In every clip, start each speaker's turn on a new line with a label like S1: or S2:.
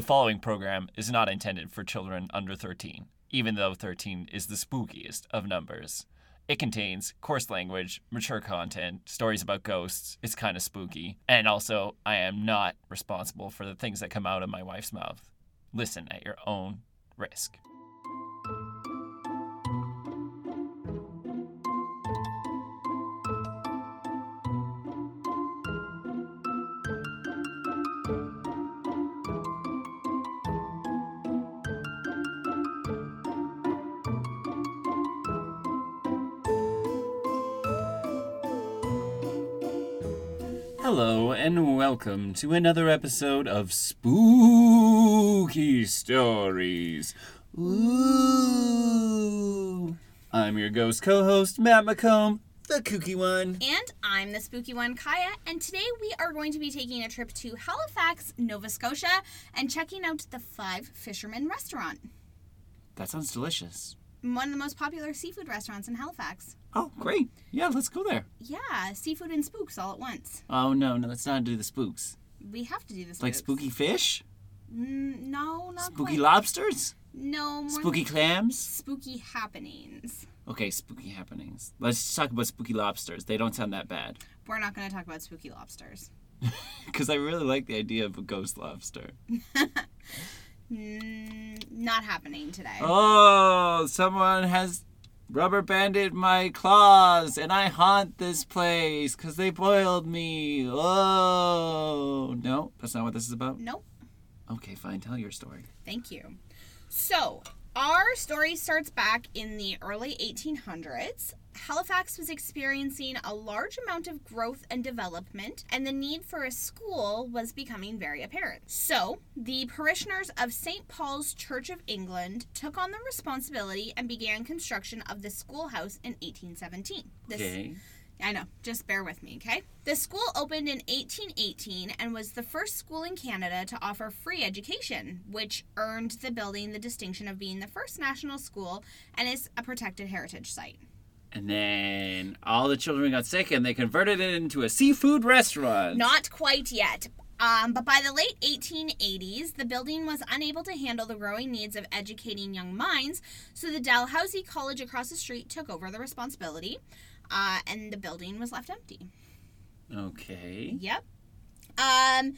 S1: The following program is not intended for children under 13, even though 13 is the spookiest of numbers. It contains coarse language, mature content, stories about ghosts. It's kind of spooky. And also, I am not responsible for the things that come out of my wife's mouth. Listen at your own risk. And welcome to another episode of Spooky Stories. Ooh. I'm your ghost co-host Matt McComb, the kooky one.
S2: And I'm the spooky one, Kaya, and today we are going to be taking a trip to Halifax, Nova Scotia, and checking out the Five Fishermen restaurant,
S1: That sounds delicious.
S2: one of the most popular seafood restaurants in Halifax.
S1: Oh, great. Yeah, let's go there.
S2: Yeah, seafood and spooks all at once.
S1: Oh no, no, let's not do the spooks.
S2: We have to do this.
S1: Like spooky fish?
S2: Mm, no, not
S1: Spooky
S2: quite.
S1: lobsters?
S2: No, more
S1: Spooky clams?
S2: spooky happenings.
S1: Okay, spooky happenings. Let's talk about spooky lobsters. They don't sound that bad.
S2: We're not going to talk about spooky lobsters.
S1: Because I really like the idea of a ghost lobster.
S2: Mm, not happening today.
S1: Oh, someone has rubber banded my claws and I haunt this place because they boiled me. Oh, no, that's not what this is about.
S2: Nope.
S1: Okay, fine. Tell your story.
S2: Thank you. So, our story starts back in the early 1800s. Halifax was experiencing a large amount of growth and development, and the need for a school was becoming very apparent. So, the parishioners of St. Paul's Church of England took on the responsibility and began construction of the schoolhouse in 1817. This,
S1: Okay.
S2: I know, just bear with me, okay? The school opened in 1818 and was the first school in Canada to offer free education, which earned the building the distinction of being the first national school and is a protected heritage site.
S1: And then all the children got sick and they converted it into a seafood restaurant.
S2: Not quite yet. Um, but by the late 1880s, the building was unable to handle the growing needs of educating young minds, so the Dalhousie College across the street took over the responsibility, uh, and the building was left empty.
S1: Okay.
S2: Yep. Um,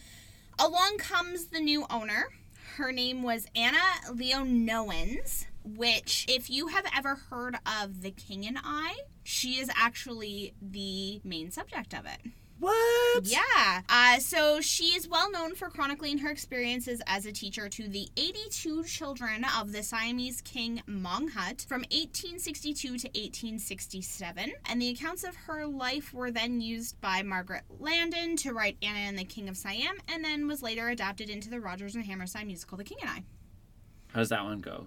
S2: along comes the new owner. Her name was Anna Leonowens, which, if you have ever heard of The King and I, she is actually the main subject of it.
S1: What?
S2: Yeah. Uh, so she is well known for chronicling her experiences as a teacher to the 82 children of the Siamese king Mongkut from 1862 to 1867. And the accounts of her life were then used by Margaret Landon to write Anna and the King of Siam, and then was later adapted into the Rodgers and Hammerstein musical The King and I.
S1: How does that one go?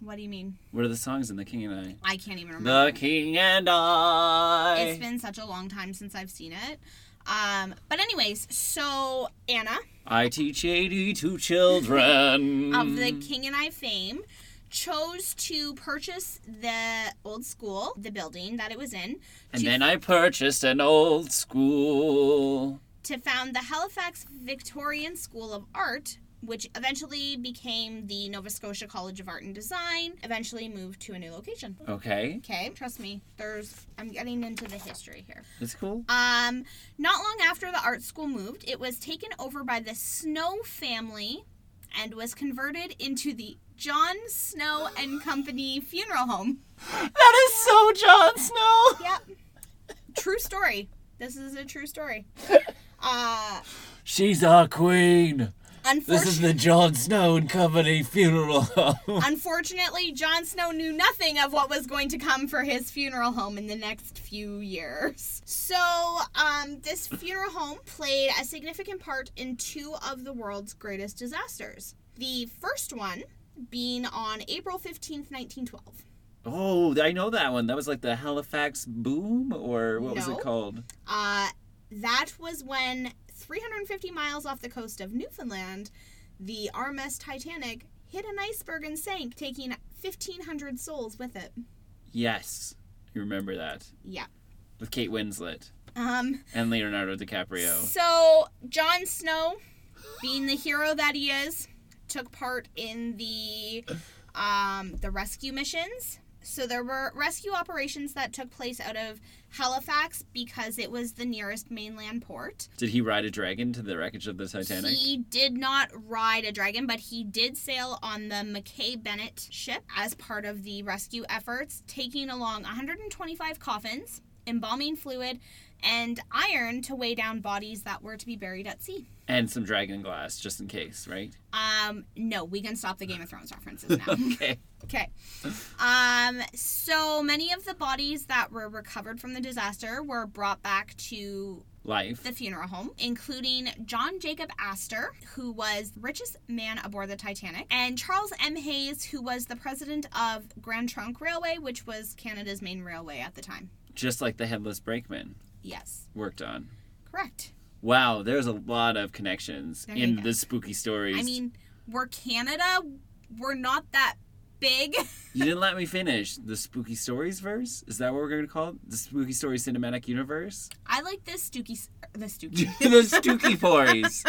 S2: What do you mean?
S1: What are the songs in The King and I?
S2: I can't even remember.
S1: The King and I.
S2: It's been such a long time since I've seen it. Um, but anyways, so Anna,
S1: I teach 82 children.
S2: of the King and I fame chose to purchase the old school, the building that it was in,
S1: And then I purchased an old school.
S2: to found the Halifax Victorian School of Art, which eventually became the Nova Scotia College of Art and Design, eventually moved to a new location.
S1: Okay.
S2: Okay, trust me, there's I'm getting into the history here.
S1: That's cool.
S2: Um, not long after the art school moved, it was taken over by the Snow family and was converted into the John Snow and Company funeral home.
S1: That is so John Snow.
S2: Yep. True story. This is a true story. Uh,
S1: She's our queen. This is the Jon Snow and Company funeral home.
S2: unfortunately, Jon Snow knew nothing of what was going to come for his funeral home in the next few years. So, um, this funeral home played a significant part in two of the world's greatest disasters. The first one being on April 15th, 1912.
S1: oh, I know that one. That was like the Halifax boom, or what was it called?
S2: Uh, that was when 350 miles off the coast of Newfoundland, the RMS Titanic hit an iceberg and sank, taking 1,500 souls with it.
S1: Yes, you remember that
S2: Yeah.
S1: with Kate Winslet
S2: Um.
S1: and Leonardo DiCaprio.
S2: So Jon Snow, being the hero that he is, took part in the um, the rescue missions. So there were rescue operations that took place out of Halifax because it was the nearest mainland port.
S1: Did he ride a dragon to the wreckage of the Titanic?
S2: He did not ride a dragon, but he did sail on the Mackay-Bennett ship as part of the rescue efforts, taking along 125 coffins, embalming fluid, and iron to weigh down bodies that were to be buried at sea.
S1: And some dragon glass, just in case, right?
S2: Um, no, we can stop the Game of Thrones references now.
S1: Okay.
S2: Okay. Um, so many of the bodies that were recovered from the disaster were brought back to
S1: Life.
S2: the funeral home, including John Jacob Astor, who was the richest man aboard the Titanic, and Charles M. Hays, who was the president of Grand Trunk Railway, which was Canada's main railway at the time.
S1: Just like the Headless Brakeman
S2: Yes,
S1: worked on.
S2: correct.
S1: Wow, there's a lot of connections
S2: There
S1: in the spooky stories.
S2: I mean, we're Canada, we're not that big.
S1: you didn't let me finish. The spooky stories verse? Is that what we're going to call it? The spooky stories cinematic universe?
S2: I like this Stooky, the Stooky,
S1: the spooky stories.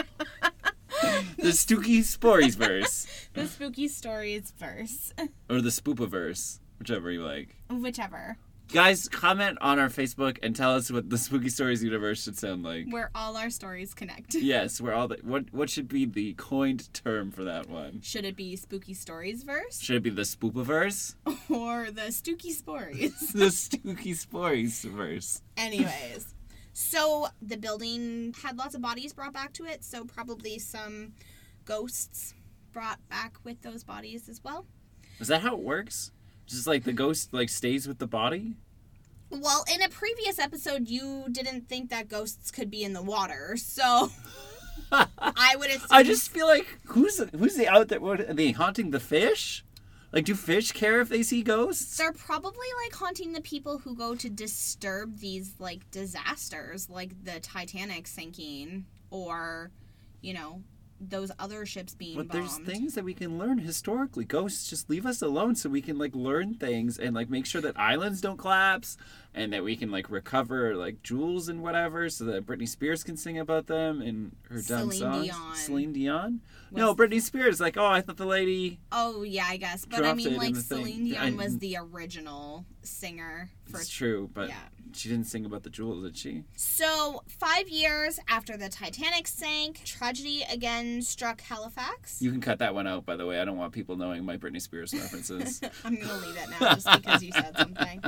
S1: the stooky stories verse.
S2: the Spooky Stories verse,
S1: Or the spoopiverse, whichever you like.
S2: whichever.
S1: Guys, comment on our Facebook and tell us what the spooky stories universe should sound like.
S2: Where all our stories connect.
S1: Yes, we're all the, what what should be the coined term for that one?
S2: Should it be Spooky Stories verse
S1: Should it be the spoopiverse?
S2: or the Stooky Stories?
S1: the spooky stories verse.
S2: Anyways, so the building had lots of bodies brought back to it, so probably some ghosts brought back with those bodies as well.
S1: Is that how it works? Just like the ghost like stays with the body?
S2: Well, in a previous episode, you didn't think that ghosts could be in the water, so I would assume.
S1: I just feel like who's who's the out there? What are they haunting the fish? Like, do fish care if they see ghosts?
S2: They're probably like haunting the people who go to disturb these like disasters, like the Titanic sinking, or, you know, those other ships being
S1: But there's things that we can learn historically. Ghosts just leave us alone so we can like learn things and like make sure that islands don't collapse and that we can like recover like jewels and whatever so that Britney Spears can sing about them in her dumb
S2: Celine
S1: songs.
S2: Dion.
S1: Celine Dion? No,
S2: Was-
S1: Britney Spears like, "Oh, I thought the lady
S2: Oh yeah, I guess. But I mean, like
S1: the thing.
S2: Celine Dion was the original singer for.
S1: It's true, but
S2: yeah.
S1: She didn't sing about the jewels, did she?
S2: So five years after the Titanic sank, tragedy again struck Halifax.
S1: You can cut that one out, by the way. I don't want people knowing my Britney Spears references.
S2: I'm gonna leave it now just because you said something.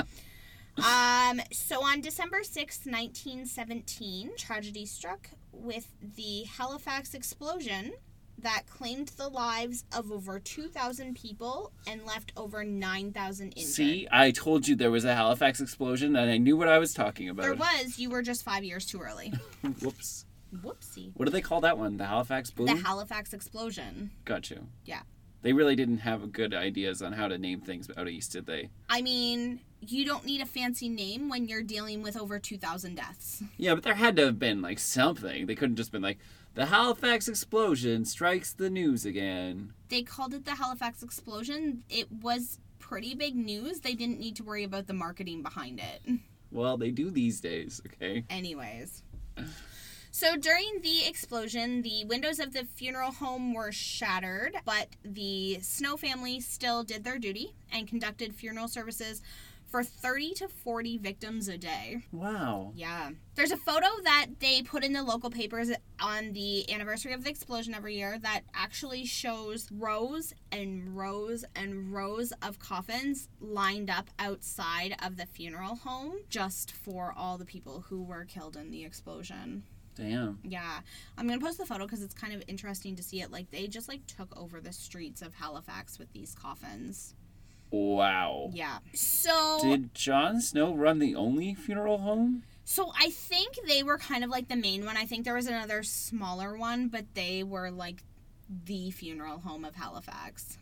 S2: Um, so on December sixth, 1917, tragedy struck with the Halifax explosion that claimed the lives of over 2,000 people and left over 9,000 injured.
S1: See, I told you there was a Halifax explosion, and I knew what I was talking about.
S2: There was, you were just five years too early.
S1: Whoops.
S2: Whoopsie.
S1: What do they call that one? The Halifax boom?
S2: The Halifax explosion.
S1: Got you.
S2: Yeah.
S1: They really didn't have good ideas on how to name things out east, did they?
S2: I mean, you don't need a fancy name when you're dealing with over 2,000 deaths.
S1: Yeah, but there had to have been like something. They couldn't just been like the Halifax explosion strikes the news again.
S2: They called it the Halifax explosion. It was pretty big news. They didn't need to worry about the marketing behind it.
S1: Well, they do these days, okay?
S2: Anyways. So during the explosion, the windows of the funeral home were shattered, but the Snow family still did their duty and conducted funeral services for 30 to 40 victims a day.
S1: Wow.
S2: Yeah. There's a photo that they put in the local papers on the anniversary of the explosion every year that actually shows rows and rows and rows of coffins lined up outside of the funeral home just for all the people who were killed in the explosion.
S1: Damn.
S2: Yeah. I'm going to post the photo cuz it's kind of interesting to see it like they just like took over the streets of Halifax with these coffins.
S1: Wow.
S2: Yeah. So
S1: Did Jon Snow run the only funeral home?
S2: So I think they were kind of like the main one. I think there was another smaller one, but they were like the funeral home of Halifax.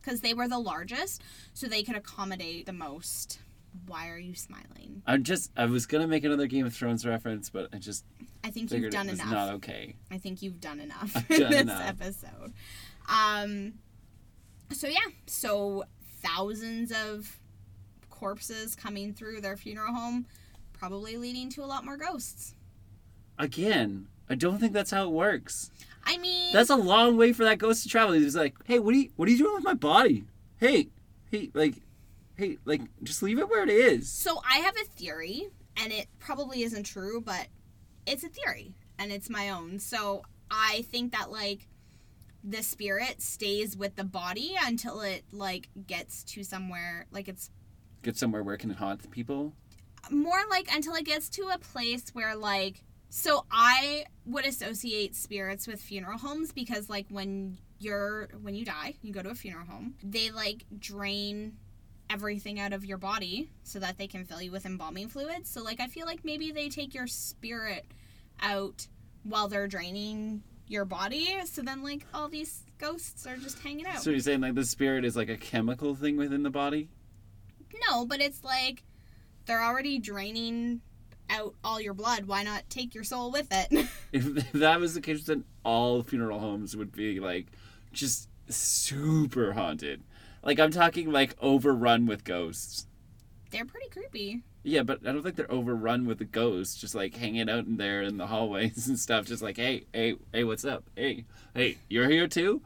S2: Because they were the largest, so they could accommodate the most. Why are you smiling?
S1: I'm just I was gonna make another Game of Thrones reference, but I just
S2: I think you've done
S1: it was
S2: enough.
S1: not okay.
S2: I think you've done enough
S1: I've
S2: in
S1: done
S2: this
S1: enough.
S2: episode. Um, so yeah, so thousands of corpses coming through their funeral home, probably leading to a lot more ghosts.
S1: Again, I don't think that's how it works.
S2: I mean,
S1: That's a long way for that ghost to travel. He's like, "Hey, what are you what are you doing with my body? Hey, hey, like, hey, like, just leave it where it is."
S2: so I have a theory, and it probably isn't true, but it's a theory, and it's my own. So I think that like the spirit stays with the body until it like gets to somewhere like it's
S1: Get somewhere where it can haunt people.
S2: more like until it gets to a place where like so i would associate spirits with funeral homes because like when you're when you die you go to a funeral home they like drain everything out of your body so that they can fill you with embalming fluids so like i feel like maybe they take your spirit out while they're draining your body so then like all these ghosts are just hanging out
S1: So you're saying like the spirit is like a chemical thing within the body?
S2: No, but it's like they're already draining out all your blood. Why not take your soul with it?
S1: If that was the case, then all funeral homes would be like just super haunted. Like I'm talking like overrun with ghosts.
S2: They're pretty creepy.
S1: Yeah, but I don't think they're overrun with the ghosts, just like hanging out in there in the hallways and stuff. Just like, hey, hey, hey, what's up? Hey, hey, you're here too?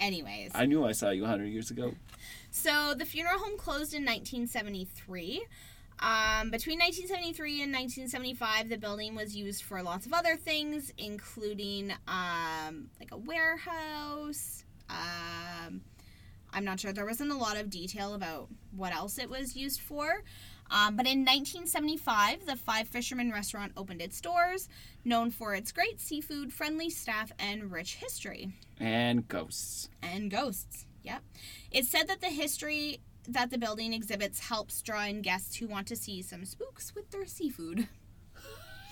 S2: Anyways,
S1: I knew I saw you 100 years ago.
S2: so the funeral home closed in 1973. Um, between 1973 and 1975, the building was used for lots of other things, including um, like a warehouse. Um, I'm not sure. There wasn't a lot of detail about what else it was used for. Um, but in 1975, the Five Fishermen restaurant opened its doors, known for its great seafood, friendly staff, and rich history.
S1: And ghosts.
S2: And ghosts. Yep. It's said that the history that the building exhibits helps draw in guests who want to see some spooks with their seafood.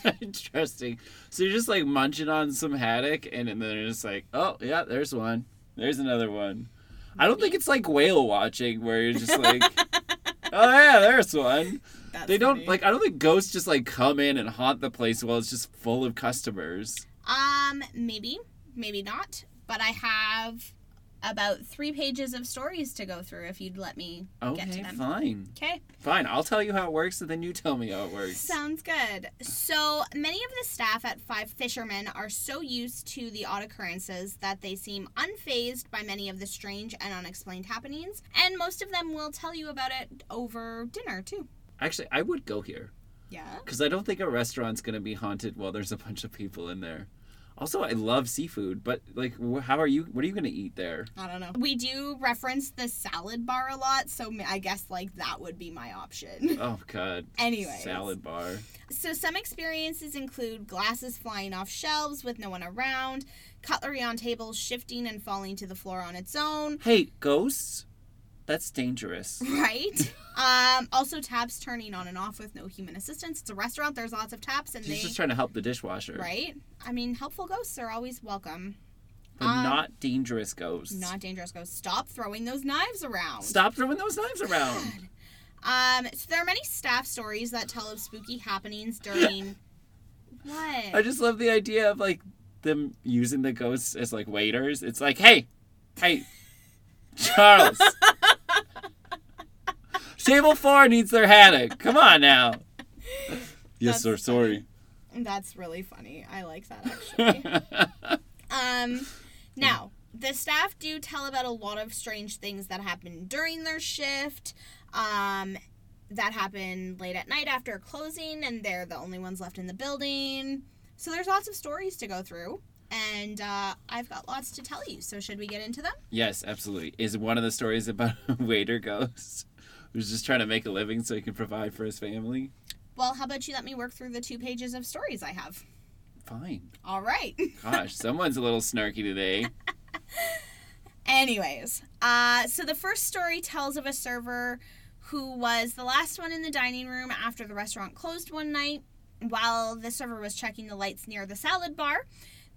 S1: Interesting. So you're just like munching on some haddock, and, and then you're just like, oh, yeah, there's one. There's another one. I don't think it's like whale watching where you're just like, oh, yeah, there's one.
S2: That's
S1: They don't,
S2: funny.
S1: like, I don't think ghosts just like come in and haunt the place while it's just full of customers.
S2: Um, maybe, maybe not. But I have about three pages of stories to go through if you'd let me get to
S1: Okay,
S2: them.
S1: fine.
S2: Okay.
S1: Fine. I'll tell you how it works, and then you tell me how it works.
S2: Sounds good. So many of the staff at Five Fishermen are so used to the odd occurrences that they seem unfazed by many of the strange and unexplained happenings, and most of them will tell you about it over dinner too.
S1: Actually, I would go here
S2: Yeah.
S1: because I don't think a restaurant's gonna be haunted while there's a bunch of people in there. Also, I love seafood, but like, how are you? What are you gonna eat there?
S2: I don't know. We do reference the salad bar a lot, so I guess like that would be my option.
S1: Oh God.
S2: anyway,
S1: Salad bar.
S2: So, some experiences include glasses flying off shelves with no one around, cutlery on tables shifting and falling to the floor on its own,
S1: Hey, ghosts. That's dangerous.
S2: right? um, also, taps turning on and off with no human assistance. It's a restaurant, there's lots of taps, and
S1: She's
S2: they.
S1: just trying to help the dishwasher,
S2: Right? I mean, helpful ghosts are always welcome.
S1: but
S2: Um,
S1: not dangerous ghosts.
S2: Not dangerous ghosts. Stop throwing those knives around.
S1: Stop throwing those knives around.
S2: Um, so there are many staff stories that tell of spooky happenings during. What?
S1: I just love the idea of like them using the ghosts as like waiters. It's like, hey, hey, Charles. Table four needs their haddock. Come on now. Yes,
S2: That's
S1: sir. Sorry.
S2: That's really funny. I like that actually. um, now the staff do tell about a lot of strange things that happen during their shift. Um, that happen late at night after closing, and they're the only ones left in the building. So there's lots of stories to go through, and uh, I've got lots to tell you. So should we get into them?
S1: yes, absolutely. Is one of the stories about a waiter ghost who's just trying to make a living so he can provide for his family?
S2: Well, how about you let me work through the two pages of stories I have?
S1: Fine.
S2: All right.
S1: Gosh, someone's a little snarky today.
S2: Anyways, uh, so the first story tells of a server who was the last one in the dining room after the restaurant closed one night. While the server was checking the lights near the salad bar,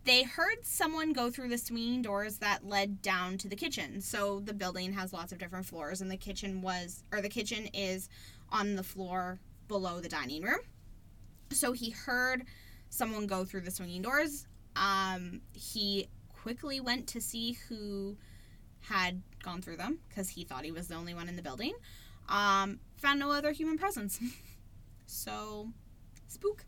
S2: they heard someone go through the swinging doors that led down to the kitchen. So the building has lots of different floors, and the kitchen was, or the kitchen is on the floor below the dining room. So he heard someone go through the swinging doors. Um, he quickly went to see who had gone through them because he thought he was the only one in the building. Um, found no other human presence. so, spook.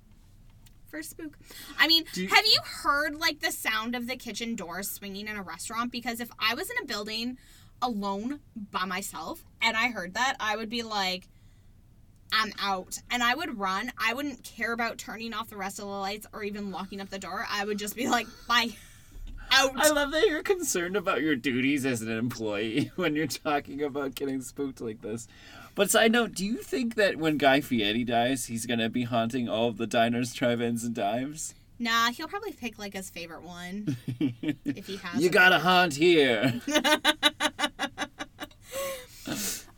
S2: For spook. I mean,
S1: you-
S2: have you heard like the sound of the kitchen door swinging in a restaurant? Because if I was in a building alone by myself and I heard that, I would be like, I'm out. And I would run. I wouldn't care about turning off the rest of the lights or even locking up the door. I would just be like, bye. Out.
S1: I love that you're concerned about your duties as an employee when you're talking about getting spooked like this. But side note, do you think that when Guy Fieri dies, he's gonna be haunting all of the diners, drive-ins, and dives?
S2: Nah, he'll probably pick like his favorite one if he has
S1: you gotta haunt here.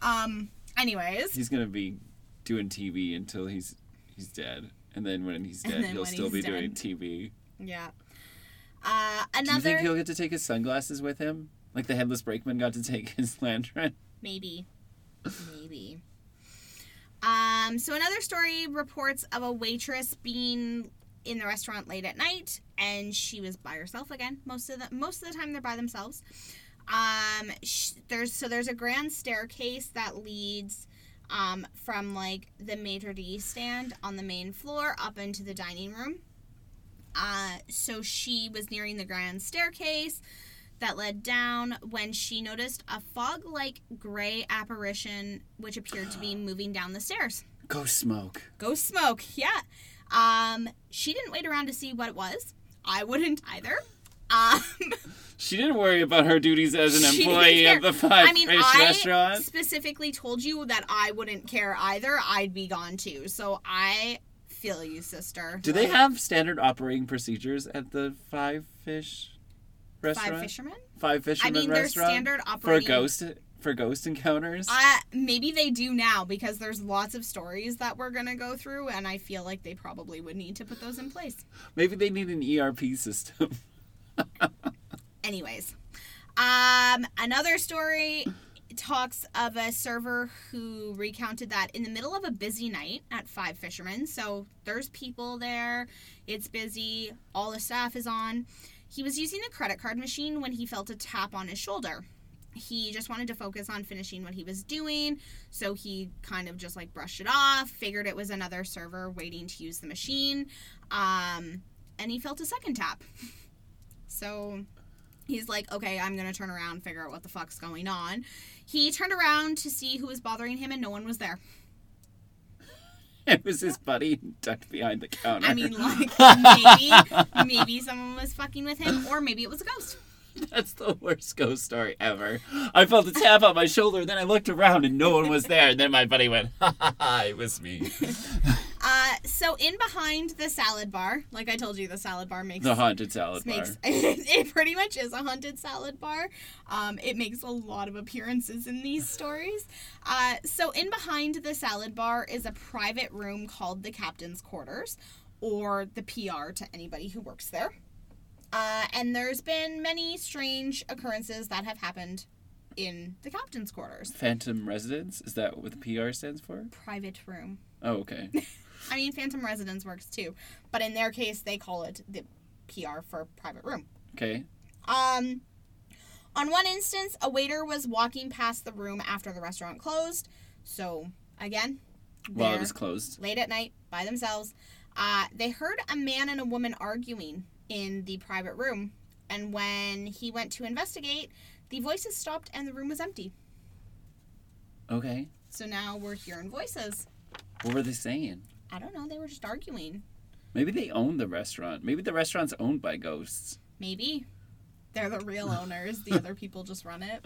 S2: Um, anyways.
S1: he's gonna be doing TV until he's he's dead, and then when he's dead, he'll still be
S2: he's
S1: doing. TV.
S2: Yeah. Uh, another.
S1: Do you think he'll get to take his sunglasses with him, like the headless brakeman got to take his lantern?
S2: maybe, maybe. Um, so another story reports of a waitress being in the restaurant late at night, and she was by herself again. Most of the most of the time, they're by themselves. Um, sh- there's so there's a grand staircase that leads um, from like the maitre d' stand on the main floor up into the dining room. Uh, so she was nearing the grand staircase that led down when she noticed a fog like gray apparition which appeared to be moving down the stairs.
S1: Ghost smoke.
S2: Ghost smoke, yeah. Um, she didn't wait around to see what it was. I wouldn't either. Um,
S1: She didn't worry about her duties as an employee of the Five
S2: I mean,
S1: Fish
S2: I
S1: restaurant.
S2: specifically told you that I wouldn't care either. I'd be gone too. So I feel you, sister.
S1: Do they have standard operating procedures at the Five Fish restaurant?
S2: five fishermen?
S1: Five
S2: I
S1: Fisherman
S2: mean, their standard
S1: for ghost for ghost encounters.
S2: Uh, maybe they do now because there's lots of stories that we're gonna go through, and I feel like they probably would need to put those in place.
S1: Maybe they need an ERP system.
S2: Anyways, um, another story talks of a server who recounted that in the middle of a busy night at Five Fishermen, so there's people there, it's busy, all the staff is on. He was using the credit card machine when he felt a tap on his shoulder. He just wanted to focus on finishing what he was doing, so he kind of just like brushed it off, figured it was another server waiting to use the machine, um, and he felt a second tap. So he's like, okay, I'm gonna turn around, figure out what the fuck's going on. He turned around to see who was bothering him, and no one was there.
S1: it was his buddy tucked behind the counter.
S2: I mean, like maybe maybe someone was fucking with him, or maybe it was a ghost.
S1: That's the worst ghost story ever. I felt a tap on my shoulder, then I looked around and no one was there. And then my buddy went, ha ha ha, it was me.
S2: Uh, so in behind the salad bar, like I told you, the salad bar makes
S1: The haunted salad bar.
S2: it pretty much is a haunted salad bar. Um, it makes a lot of appearances in these stories. Uh, so in behind the salad bar is a private room called the captain's quarters, or the PR to anybody who works there. Uh, and there's been many strange occurrences that have happened in the captain's quarters.
S1: Phantom residence? Is that what the PR stands for?
S2: Private room.
S1: Oh, okay.
S2: I mean, phantom residence works too, but in their case, they call it the PR for private room.
S1: Okay.
S2: Um, on one instance, a waiter was walking past the room after the restaurant closed. So, again,
S1: While it was closed.
S2: late at night by themselves. Uh, they heard a man and a woman arguing in the private room. And when he went to investigate, the voices stopped and the room was empty.
S1: Okay.
S2: So now we're hearing voices.
S1: What were they saying?
S2: I don't know, they were just arguing.
S1: Maybe they own the restaurant. Maybe the restaurant's owned by ghosts.
S2: Maybe. They're the real owners, the other people just run it.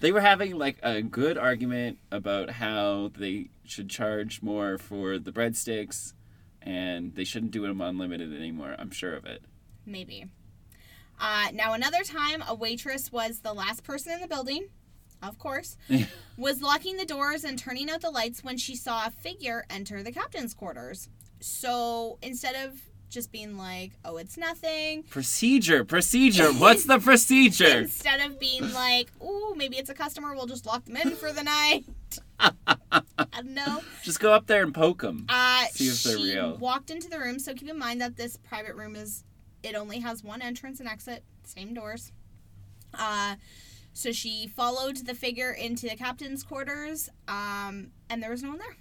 S1: They were having like a good argument about how they should charge more for the breadsticks and they shouldn't do them unlimited anymore. I'm sure of it.
S2: Maybe. Uh, now, another time, a waitress was the last person in the building, of course, was locking the doors and turning out the lights when she saw a figure enter the captain's quarters. So instead of just being like, oh, it's nothing,
S1: Procedure, procedure. What's the procedure?
S2: instead of being like, ooh, maybe it's a customer, we'll just lock them in for the night. I don't know.
S1: Just go up there and poke them.
S2: Uh,
S1: See if they're
S2: she
S1: real.
S2: walked into the room, so keep in mind that this private room is it only has one entrance and exit, same doors. Uh, so she followed the figure into the captain's quarters, um, and there was no one there.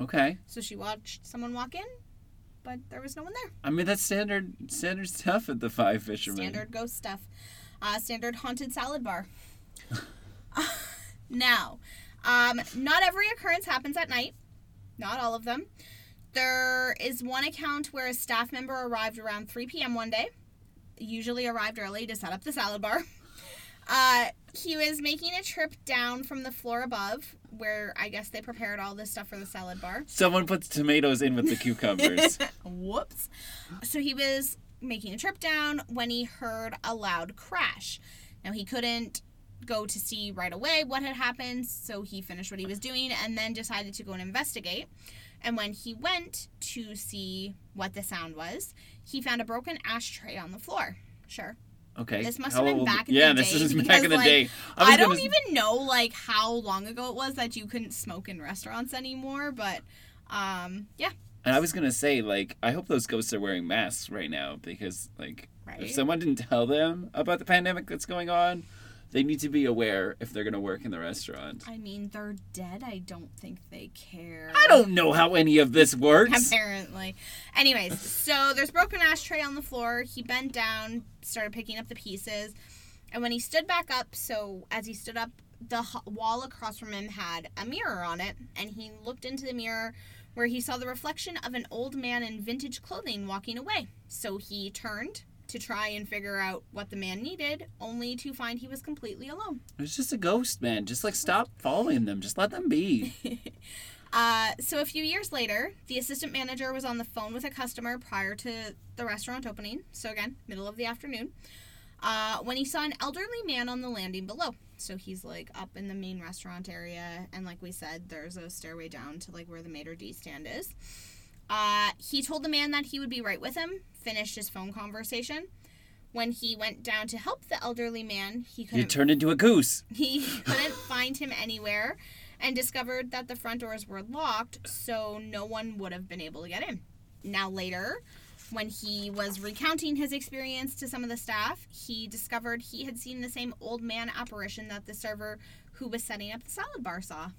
S1: Okay.
S2: So she watched someone walk in, but there was no one there.
S1: I mean, that's standard standard stuff at the Five Fishermen.
S2: Standard ghost stuff. Uh, standard haunted salad bar. now, um, not every occurrence happens at night. Not all of them. There is one account where a staff member arrived around 3 p.m. one day. Usually arrived early to set up the salad bar. Uh, he was making a trip down from the floor above, where I guess they prepared all this stuff for the salad bar.
S1: Someone puts tomatoes in with the cucumbers.
S2: Whoops. So he was making a trip down when he heard a loud crash. Now he couldn't go to see right away what had happened, so he finished what he was doing and then decided to go and investigate. And when he went to see what the sound was, he found a broken ashtray on the floor. Sure.
S1: Okay.
S2: This must
S1: how
S2: have been
S1: old-
S2: back in
S1: yeah,
S2: the
S1: this
S2: day
S1: is back in the
S2: like,
S1: day.
S2: I,
S1: was
S2: don't
S1: gonna-
S2: even know like how long ago it was that you couldn't smoke in restaurants anymore, but um yeah,
S1: And I was gonna say, like, I hope those ghosts are wearing masks right now because, like,
S2: right.
S1: if someone didn't tell them about the pandemic that's going on, they need to be aware if they're gonna work in the restaurant.
S2: I mean, they're dead. I don't think they care.
S1: I don't know how any of this works.
S2: Apparently. Anyways, so there's broken ashtray on the floor. He bent down, started picking up the pieces, and when he stood back up, so as he stood up, the wall across from him had a mirror on it, and he looked into the mirror where he saw the reflection of an old man in vintage clothing walking away. So he turned to try and figure out what the man needed, only to find he was completely alone.
S1: It was just a ghost, man. Just like stop following them. Just let them be.
S2: Uh, so a few years later, the assistant manager was on the phone with a customer prior to the restaurant opening. So again, middle of the afternoon, uh, when he saw an elderly man on the landing below. So he's like up in the main restaurant area, and like we said, there's a stairway down to like where the maitre d stand is. Uh, he told the man that he would be right with him. Finished his phone conversation. When he went down to help the elderly man, he couldn't
S1: turned into a goose.
S2: he couldn't find him anywhere and discovered that the front doors were locked, so no one would have been able to get in. Now, later, when he was recounting his experience to some of the staff, he discovered he had seen the same old man apparition that the server who was setting up the salad bar saw.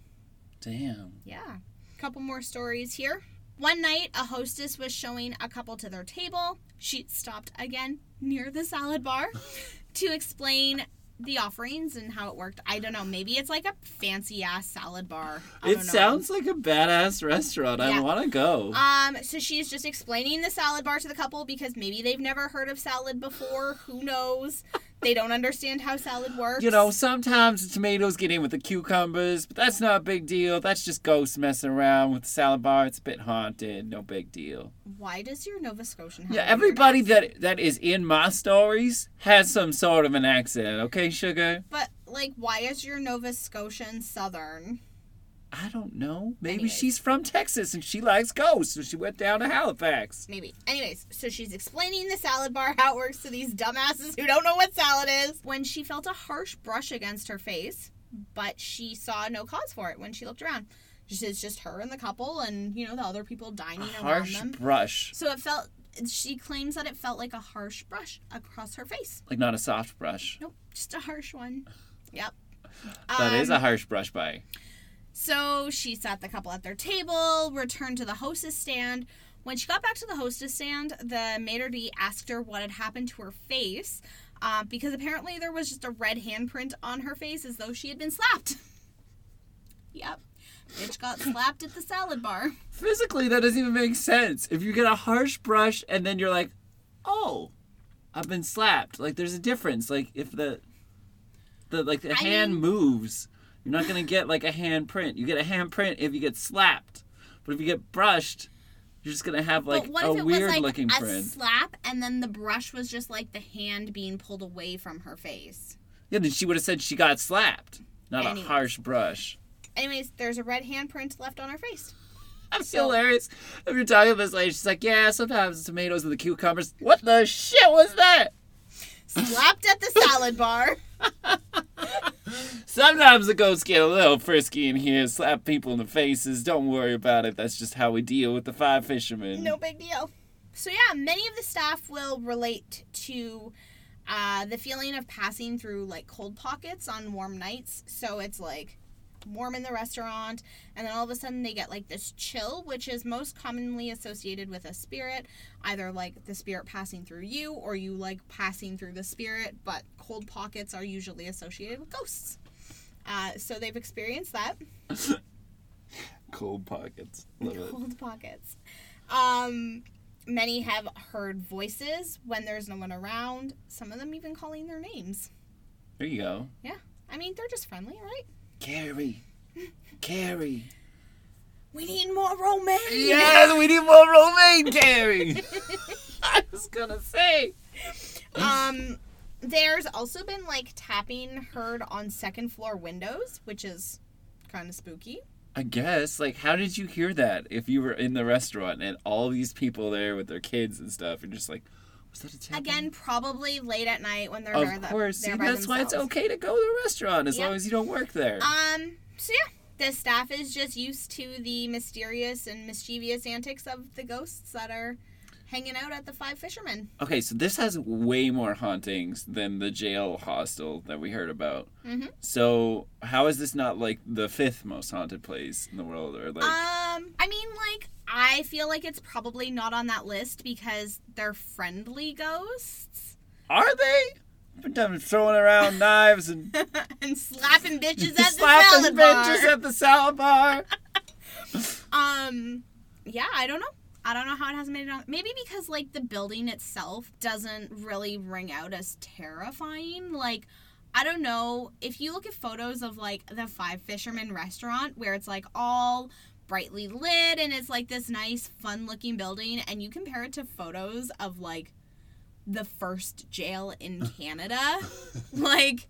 S1: Damn.
S2: Yeah. Couple more stories here. One night, a hostess was showing a couple to their table. She stopped again near the salad bar to explain the offerings and how it worked. I don't know. Maybe it's like a fancy ass salad bar. I
S1: It sounds like a badass restaurant. I want to go.
S2: Um, so she's just explaining the salad bar to the couple because maybe they've never heard of salad before. Who knows? They don't understand how salad works.
S1: You know, sometimes the tomatoes get in with the cucumbers, but that's not a big deal. That's just ghosts messing around with the salad bar. It's a bit haunted. No big deal.
S2: why does your Nova Scotian have
S1: Yeah, everybody that that is in my stories has some sort of an accent. Okay, sugar.
S2: But like, why is your Nova Scotian Southern?
S1: I don't know. Maybe
S2: Anyways.
S1: she's from Texas and she likes ghosts, so she went down to Halifax.
S2: Maybe. Anyways, so she's explaining the salad bar, how it works to these dumbasses who don't know what salad is. When she felt a harsh brush against her face, but she saw no cause for it when she looked around. Just it's just her and the couple, and you know the other people dining around
S1: harsh
S2: them.
S1: brush,
S2: So it felt. She claims that it felt like a harsh brush across her face.
S1: like not a soft brush.
S2: Nope, just a harsh one. Yep.
S1: That is
S2: Um,
S1: a harsh brush by.
S2: So she sat the couple at their table, returned to the hostess stand. When she got back to the hostess stand, the maitre d' asked her what had happened to her face, uh, because apparently there was just a red handprint on her face as though she had been slapped. yep. Bitch got slapped at the salad bar.
S1: Physically, that doesn't even make sense. If you get a harsh brush and then you're like, oh, I've been slapped. Like, there's a difference. Like, if the, the like the
S2: I
S1: hand
S2: mean-
S1: moves, you're not gonna get like a hand print. You get a hand print if you get slapped, but if you get brushed, you're just gonna have like a weird
S2: was like
S1: looking
S2: a
S1: print.
S2: slap and then the brush was just like the hand being pulled away from her face?
S1: Yeah, then she would have said she got slapped, not
S2: Anyways.
S1: a harsh brush.
S2: Anyways, there's a red handprint left on her face.
S1: That's
S2: So-
S1: hilarious. If you're talking to this lady, she's like, yeah, sometimes the tomatoes and the cucumbers. What the shit was that?
S2: Slapped at the salad bar.
S1: Sometimes the ghosts get a little frisky in here, slap people in the faces. Don't worry about it. That's just how we deal with the five fishermen.
S2: No big deal. So yeah, many of the staff will relate to uh, the feeling of passing through like cold pockets on warm nights. So it's like warm in the restaurant, and then all of a sudden they get like this chill, which is most commonly associated with a spirit, either like the spirit passing through you or you like passing through the spirit, but cold pockets are usually associated with ghosts. Uh, so they've experienced that.
S1: Cold pockets. Love it.
S2: Cold pockets. Um, many have heard voices when there's no one around. Some of them even calling their names.
S1: There you go.
S2: Yeah, I mean they're just friendly, right?
S1: Carrie. Carrie.
S2: We need more romaine.
S1: Yes, we need more romaine, Carrie. I was gonna say.
S2: Um, there's also been like tapping heard on second floor windows, which is kind of spooky.
S1: I guess. Like, how did you hear that if you were in the restaurant and all these people there with their kids and stuff, and just like, was that a tap?
S2: Again, probably late at night when they're
S1: of
S2: there, the-
S1: course. See, that's why it's okay to go to the restaurant as
S2: Yep.
S1: long as you don't work there.
S2: Um, so yeah, the staff is just used to the mysterious and mischievous antics of the ghosts that are hanging out at the Five Fishermen.
S1: Okay, so this has way more hauntings than the jail hostel that we heard about.
S2: Mhm.
S1: So how is this not like the fifth most haunted place in the world, or like?
S2: Um, I mean, like, I feel like it's probably not on that list because they're friendly ghosts
S1: are they? I've been done throwing around knives and
S2: and slapping bitches at the
S1: slapping
S2: salad bar.
S1: bitches at the salad bar.
S2: Um, yeah, I don't know. I don't know how it hasn't made it on. Maybe because like the building itself doesn't really ring out as terrifying. Like, I don't know if you look at photos of like the Five Fishermen restaurant where it's like all brightly lit and it's like this nice, fun-looking building, and you compare it to photos of like the first jail in Canada, like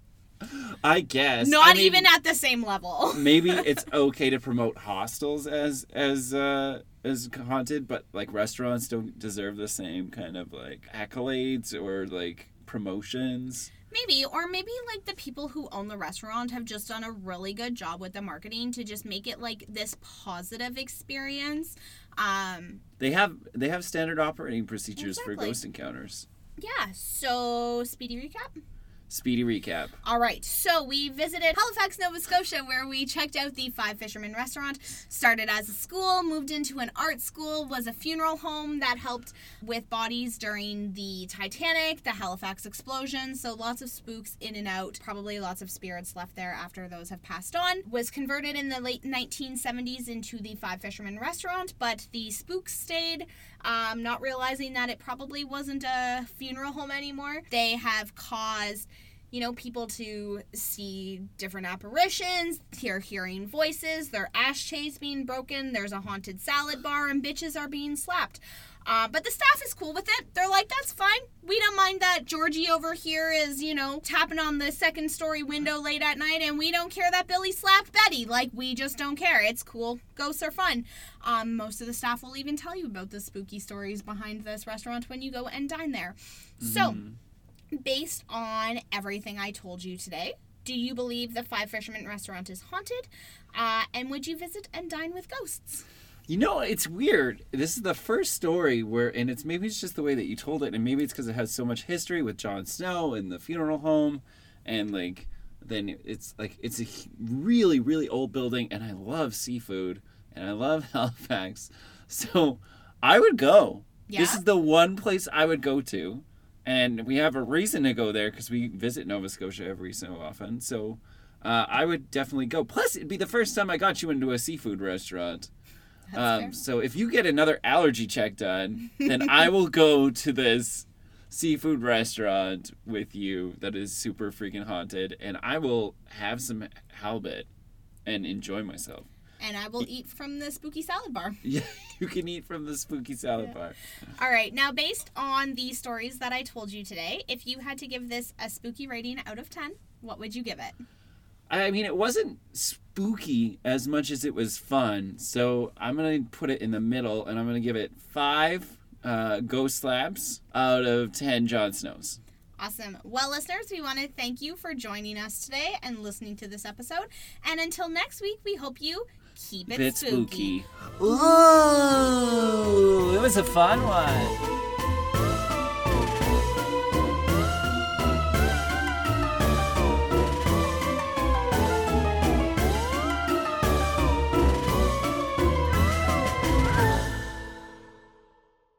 S1: I guess.
S2: not
S1: I mean,
S2: even at the same level.
S1: maybe it's okay to promote hostels as as uh as haunted, but like restaurants don't deserve the same kind of like accolades or like promotions.
S2: Maybe, or maybe like the people who own the restaurant have just done a really good job with the marketing to just make it like this positive experience. Um,
S1: They have they have standard operating procedures for ghost encounters.
S2: yeah, so speedy recap.
S1: Speedy recap.
S2: All right, so we visited Halifax, Nova Scotia, where we checked out the Five Fishermen restaurant. Started as a school, moved into an art school, was a funeral home that helped with bodies during the Titanic, the Halifax explosion. So lots of spooks in and out. Probably lots of spirits left there after those have passed on. Was converted in the late 1970s into the Five Fishermen restaurant, but the spooks stayed. Um, not realizing that it probably wasn't a funeral home anymore. They have caused you know, people to see different apparitions, hear hearing voices, their ash ashtrays being broken, there's a haunted salad bar, and bitches are being slapped. Uh, but the staff is cool with it. They're like, that's fine. We don't mind that Georgie over here is, you know, tapping on the second story window late at night, and we don't care that Billy slapped Betty. Like, we just don't care. It's cool. Ghosts are fun. Um, most of the staff will even tell you about the spooky stories behind this restaurant when you go and dine there. So, based on everything I told you today, do you believe the Five Fishermen restaurant is haunted? Uh, and would you visit and dine with ghosts?
S1: You know, it's weird. This is the first story where, and it's maybe it's just the way that you told it, and maybe it's because it has so much history with Jon Snow and the funeral home, and like, then it's like it's a really, really old building, and I love seafood, and I love Halifax, so I would go.
S2: Yeah.
S1: This is the one place I would go to, and we have a reason to go there because we visit Nova Scotia every so often. So uh, I would definitely go. Plus, it'd be the first time I got you into a seafood restaurant. Um, so if you get another allergy check done, then I will go to this seafood restaurant with you that is super freaking haunted, and I will have some halibut and enjoy myself.
S2: And I will eat from the spooky salad bar.
S1: Yeah, you can eat from the spooky salad bar.
S2: All right, now based on the stories that I told you today, if you had to give this a spooky rating out of 10, what would you give it?
S1: I mean, it wasn't spooky as much as it was fun, so I'm gonna put it in the middle, and I'm gonna give it five uh, ghost slabs out of ten Jon Snows.
S2: Awesome. Well, listeners, we want to thank you for joining us today and listening to this episode. And until next week, we hope you keep it
S1: Bit
S2: spooky.
S1: spooky. Ooh, it was a fun one.